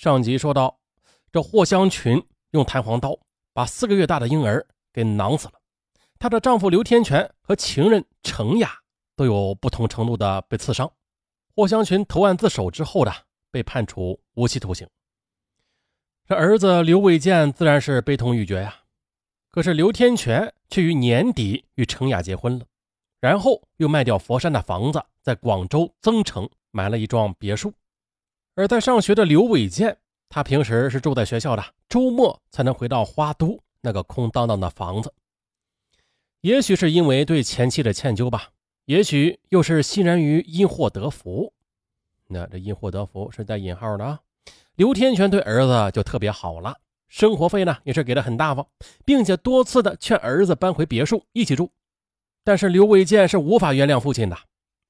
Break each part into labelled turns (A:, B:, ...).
A: 上集说到，这霍香群用弹簧刀把四个月大的婴儿给囊死了。她的丈夫刘天全和情人程雅都有不同程度的被刺伤。霍香群投案自首之后的，被判处无期徒刑。这儿子刘伟建自然是悲痛欲绝呀。可是刘天全却于年底与程雅结婚了，然后又卖掉佛山的房子，在广州增城买了一幢别墅。而在上学的刘伟健，他平时是住在学校的，周末才能回到花都那个空荡荡的房子。也许是因为对前妻的歉疚吧，也许又是欣然于因祸得福。那这因祸得福是带引号的啊。刘天全对儿子就特别好了，生活费呢也是给的很大方，并且多次的劝儿子搬回别墅一起住。但是刘伟健是无法原谅父亲的。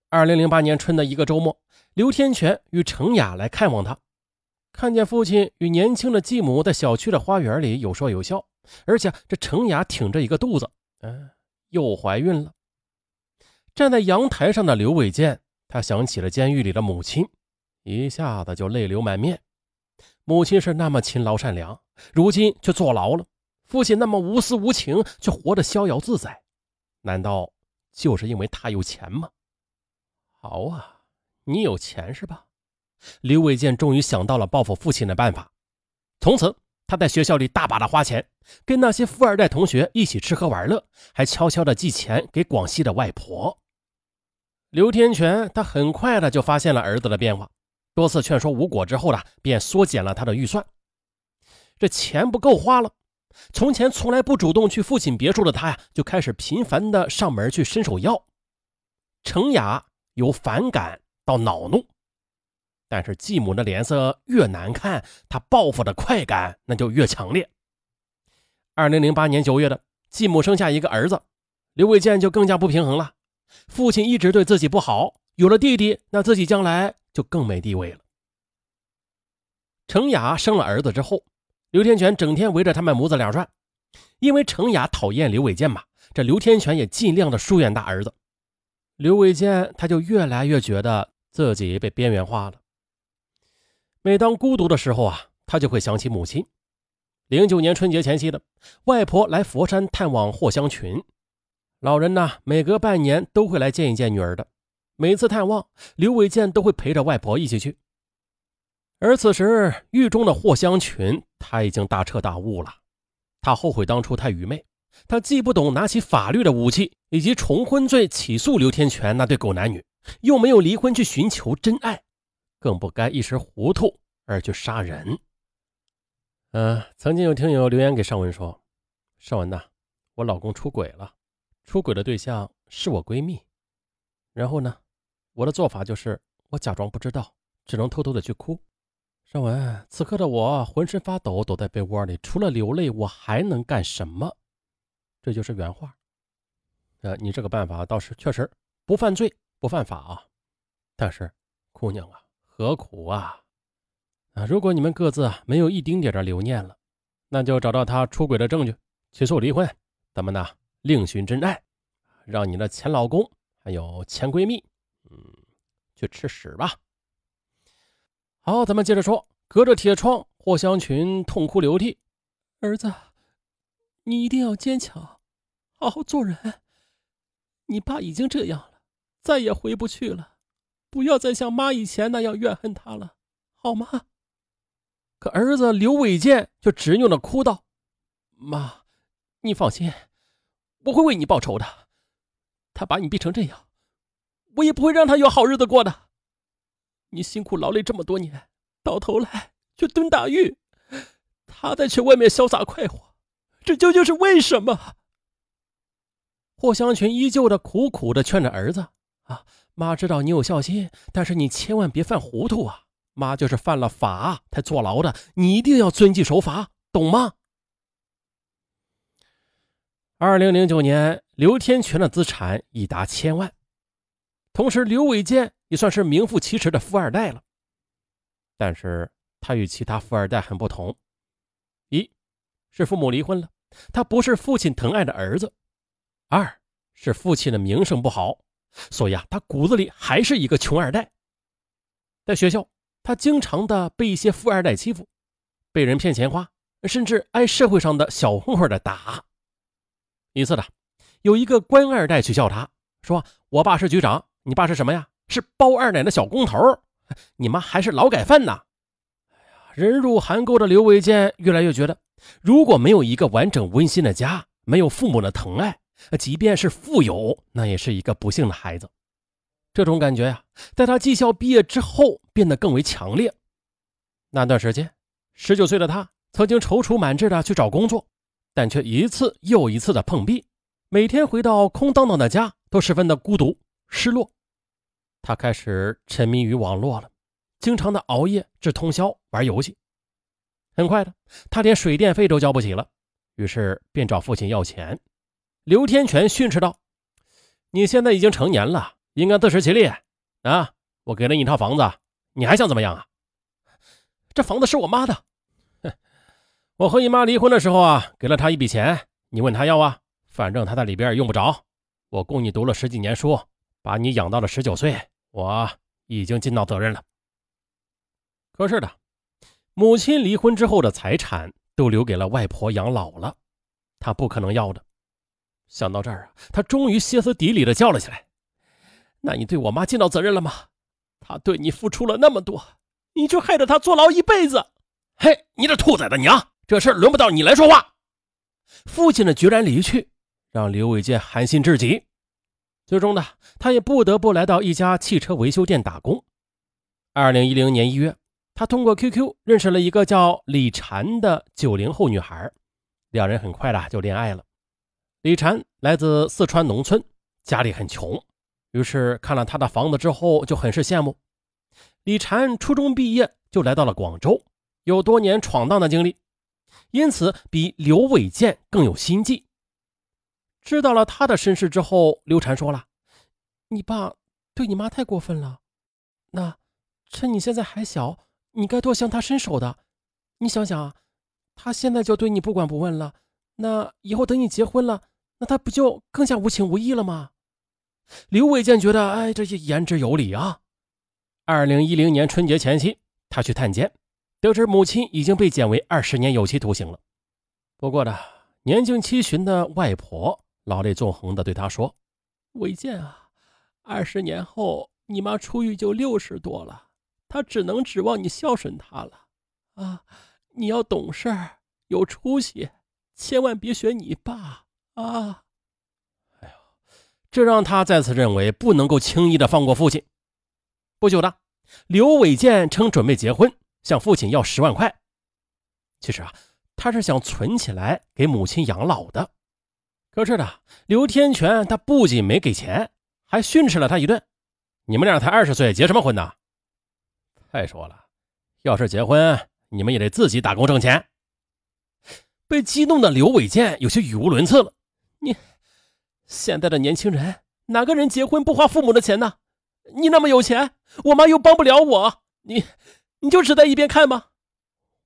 A: 二零零八年春的一个周末。刘天全与程雅来看望他，看见父亲与年轻的继母在小区的花园里有说有笑，而且这程雅挺着一个肚子，嗯，又怀孕了。站在阳台上的刘伟健，他想起了监狱里的母亲，一下子就泪流满面。母亲是那么勤劳善良，如今却坐牢了；父亲那么无私无情，却活得逍遥自在，难道就是因为他有钱吗？好啊。你有钱是吧？刘伟健终于想到了报复父亲的办法。从此，他在学校里大把的花钱，跟那些富二代同学一起吃喝玩乐，还悄悄的寄钱给广西的外婆。刘天全他很快的就发现了儿子的变化，多次劝说无果之后呢，便缩减了他的预算。这钱不够花了，从前从来不主动去父亲别墅的他呀，就开始频繁的上门去伸手要。程雅有反感。到恼怒，但是继母的脸色越难看，他报复的快感那就越强烈。二零零八年九月的，继母生下一个儿子，刘伟健就更加不平衡了。父亲一直对自己不好，有了弟弟，那自己将来就更没地位了。程雅生了儿子之后，刘天全整天围着他们母子俩转，因为程雅讨厌刘伟健嘛，这刘天全也尽量的疏远大儿子。刘伟健他就越来越觉得。自己被边缘化了。每当孤独的时候啊，他就会想起母亲。零九年春节前夕的，外婆来佛山探望霍香群。老人呢，每隔半年都会来见一见女儿的。每次探望，刘伟健都会陪着外婆一起去。而此时，狱中的霍香群他已经大彻大悟了。他后悔当初太愚昧，他既不懂拿起法律的武器，以及重婚罪起诉刘天全那对狗男女。又没有离婚去寻求真爱，更不该一时糊涂而去杀人。嗯，曾经有听友留言给尚文说：“尚文呐，我老公出轨了，出轨的对象是我闺蜜。然后呢，我的做法就是我假装不知道，只能偷偷的去哭。尚文，此刻的我浑身发抖，躲在被窝里，除了流泪，我还能干什么？这就是原话。呃，你这个办法倒是确实不犯罪。”不犯法啊，但是姑娘啊，何苦啊？啊，如果你们各自啊没有一丁点的留念了，那就找到他出轨的证据，起诉离婚，咱们呢另寻真爱，让你的前老公还有前闺蜜，嗯，去吃屎吧。好，咱们接着说，隔着铁窗，霍香群痛哭流涕：“儿子，你一定要坚强，好好做人。你爸已经这样了。”再也回不去了，不要再像妈以前那样怨恨他了，好吗？可儿子刘伟健却执拗的哭道：“妈，你放心，我会为你报仇的。他把你逼成这样，我也不会让他有好日子过的。你辛苦劳累这么多年，到头来却蹲大狱，他在去外面潇洒快活，这究竟是为什么？”霍香群依旧的苦苦的劝着儿子。啊，妈知道你有孝心，但是你千万别犯糊涂啊！妈就是犯了法才坐牢的，你一定要遵纪守法，懂吗？二零零九年，刘天全的资产已达千万，同时刘伟健也算是名副其实的富二代了。但是他与其他富二代很不同：一是父母离婚了，他不是父亲疼爱的儿子；二是父亲的名声不好。所以啊，他骨子里还是一个穷二代。在学校，他经常的被一些富二代欺负，被人骗钱花，甚至挨社会上的小混混的打。一次的，有一个官二代去叫他，说：“我爸是局长，你爸是什么呀？是包二奶的小工头，你妈还是劳改犯呢。”哎呀，人入寒沟的刘伟健越来越觉得，如果没有一个完整温馨的家，没有父母的疼爱，即便是富有，那也是一个不幸的孩子。这种感觉呀，在他技校毕业之后变得更为强烈。那段时间，十九岁的他曾经踌躇满志的去找工作。但却一次又一次的碰壁，每天回到空荡荡的家都十分的孤独失落。他开始沉迷于网络了，经常的熬夜至通宵玩游戏。很快的，他连水电费都交不起了，于是便找父亲要钱。刘天全训斥道：“你现在已经成年了，应该自食其力啊！我给了你一套房子，你还想怎么样啊？这房子是我妈的。”哼我和你妈离婚的时候啊，给了她一笔钱，你问她要啊，反正她在里边也用不着。我供你读了十几年书，把你养到了十九岁，我已经尽到责任了。可是的，母亲离婚之后的财产都留给了外婆养老了，他不可能要的。想到这儿啊，他终于歇斯底里的叫了起来：“那你对我妈尽到责任了吗？她对你付出了那么多，你就害得她坐牢一辈子？嘿，你这兔崽子娘！”这事轮不到你来说话。父亲的决然离去，让刘伟健寒心至极。最终呢，他也不得不来到一家汽车维修店打工。二零一零年一月，他通过 QQ 认识了一个叫李婵的九零后女孩，两人很快的就恋爱了。李婵来自四川农村，家里很穷，于是看了他的房子之后就很是羡慕。李婵初中毕业就来到了广州，有多年闯荡的经历。因此，比刘伟健更有心计。知道了他的身世之后，刘禅说了：“你爸对你妈太过分了，那趁你现在还小，你该多向他伸手的。你想想啊，他现在就对你不管不问了，那以后等你结婚了，那他不就更加无情无义了吗？”刘伟健觉得，哎，这些言之有理啊。二零一零年春节前夕，他去探监。得知母亲已经被减为二十年有期徒刑了，不过呢，年近七旬的外婆老泪纵横的对他说：“伟健啊，二十年后你妈出狱就六十多了，她只能指望你孝顺她了啊！你要懂事儿，有出息，千万别学你爸啊！”哎呦，这让他再次认为不能够轻易的放过父亲。不久的，刘伟健称准备结婚。向父亲要十万块，其实啊，他是想存起来给母亲养老的。可是呢，刘天全他不仅没给钱，还训斥了他一顿：“你们俩才二十岁，结什么婚呢？”再说了，要是结婚，你们也得自己打工挣钱。被激怒的刘伟健有些语无伦次了：“你现在的年轻人哪个人结婚不花父母的钱呢？你那么有钱，我妈又帮不了我，你……”你就只在一边看吗？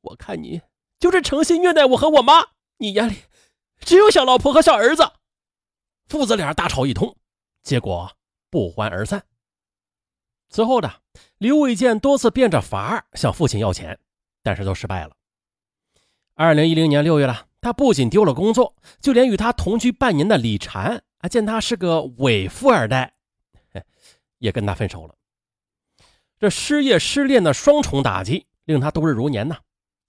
A: 我看你就是诚心虐待我和我妈，你眼里只有小老婆和小儿子。父子俩大吵一通，结果不欢而散。此后的刘伟健多次变着法儿向父亲要钱，但是都失败了。二零一零年六月了，他不仅丢了工作，就连与他同居半年的李婵啊，见他是个伪富二代，也跟他分手了。这失业失恋的双重打击令他度日如年呐。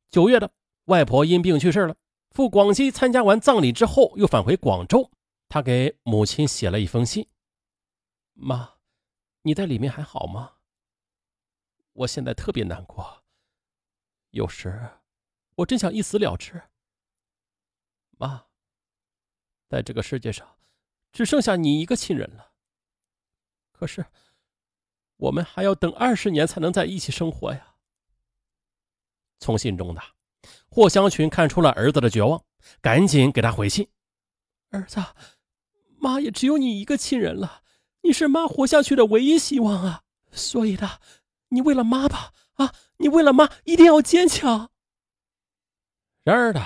A: 九月的，外婆因病去世了。赴广西参加完葬礼之后，又返回广州。他给母亲写了一封信：“妈，你在里面还好吗？我现在特别难过，有时我真想一死了之。妈，在这个世界上只剩下你一个亲人了。可是……”我们还要等二十年才能在一起生活呀！从信中的霍香群看出了儿子的绝望，赶紧给他回信：“儿子，妈也只有你一个亲人了，你是妈活下去的唯一希望啊！所以的，你为了妈吧，啊，你为了妈一定要坚强。”然而呢，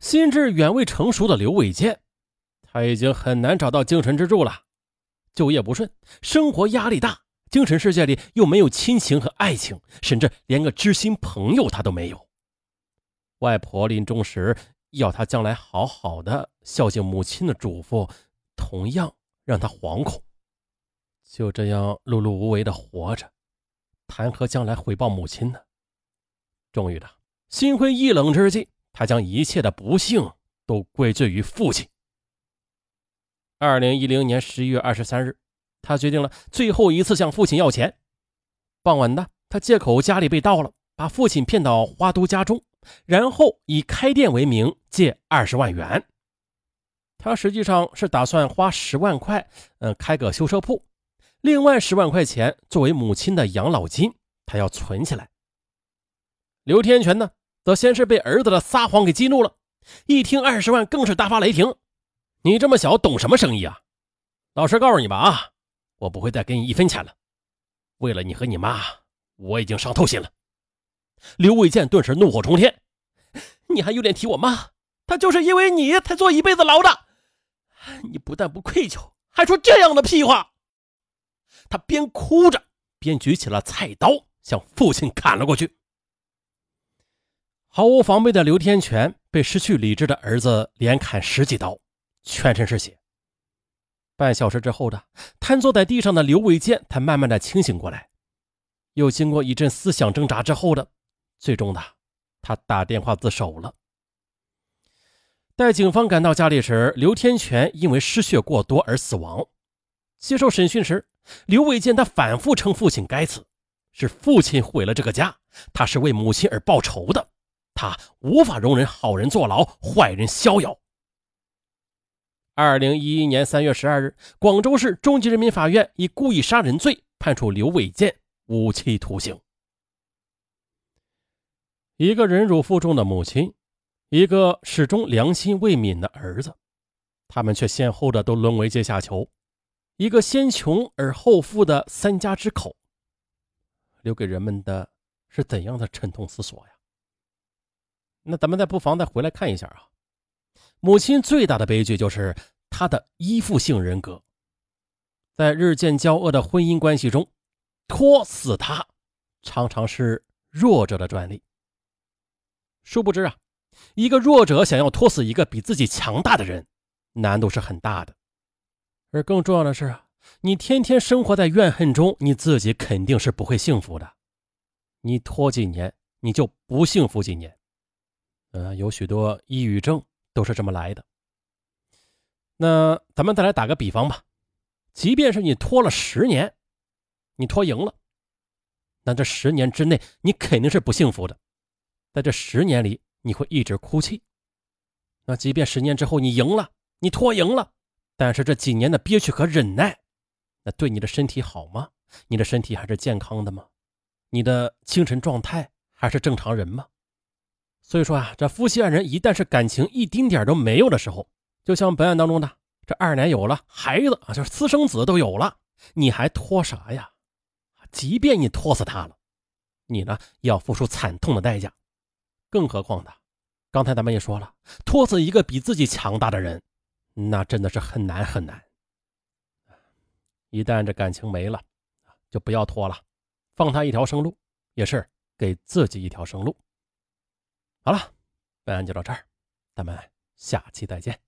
A: 心智远未成熟的刘伟健，他已经很难找到精神支柱了，就业不顺，生活压力大。精神世界里又没有亲情和爱情，甚至连个知心朋友他都没有。外婆临终时要他将来好好的孝敬母亲的嘱咐，同样让他惶恐。就这样碌碌无为的活着，谈何将来回报母亲呢？终于的，心灰意冷之际，他将一切的不幸都归罪于父亲。二零一零年十一月二十三日，他决定了最后一次向父亲要钱。傍晚的，他借口家里被盗了，把父亲骗到花都家中。然后以开店为名借二十万元，他实际上是打算花十万块，嗯，开个修车铺，另外十万块钱作为母亲的养老金，他要存起来。刘天全呢，则先是被儿子的撒谎给激怒了，一听二十万更是大发雷霆：“你这么小懂什么生意啊？老实告诉你吧，啊，我不会再给你一分钱了。为了你和你妈，我已经伤透心了。”刘伟健顿时怒火冲天：“你还有脸提我妈？她就是因为你才坐一辈子牢的！你不但不愧疚，还说这样的屁话！”他边哭着边举起了菜刀，向父亲砍了过去。毫无防备的刘天全被失去理智的儿子连砍十几刀，全身是血。半小时之后的瘫坐在地上的刘伟健才慢慢的清醒过来，又经过一阵思想挣扎之后的。最终的，他打电话自首了。待警方赶到家里时，刘天全因为失血过多而死亡。接受审讯时，刘伟健他反复称父亲该死，是父亲毁了这个家，他是为母亲而报仇的，他无法容忍好人坐牢，坏人逍遥。二零一一年三月十二日，广州市中级人民法院以故意杀人罪判处刘伟健无期徒刑。一个忍辱负重的母亲，一个始终良心未泯的儿子，他们却先后的都沦为阶下囚，一个先穷而后富的三家之口，留给人们的是怎样的沉痛思索呀？那咱们再不妨再回来看一下啊，母亲最大的悲剧就是她的依附性人格，在日渐交恶的婚姻关系中，拖死她常常是弱者的专利。殊不知啊，一个弱者想要拖死一个比自己强大的人，难度是很大的。而更重要的是，你天天生活在怨恨中，你自己肯定是不会幸福的。你拖几年，你就不幸福几年。呃，有许多抑郁症都是这么来的。那咱们再来打个比方吧，即便是你拖了十年，你拖赢了，那这十年之内你肯定是不幸福的。在这十年里，你会一直哭泣。那即便十年之后你赢了，你拖赢了，但是这几年的憋屈和忍耐，那对你的身体好吗？你的身体还是健康的吗？你的精神状态还是正常人吗？所以说啊，这夫妻二人一旦是感情一丁点都没有的时候，就像本案当中的这二奶有了孩子啊，就是私生子都有了，你还拖啥呀？即便你拖死他了，你呢要付出惨痛的代价。更何况的，刚才咱们也说了，拖死一个比自己强大的人，那真的是很难很难。一旦这感情没了，就不要拖了，放他一条生路，也是给自己一条生路。好了，本案就到这儿，咱们下期再见。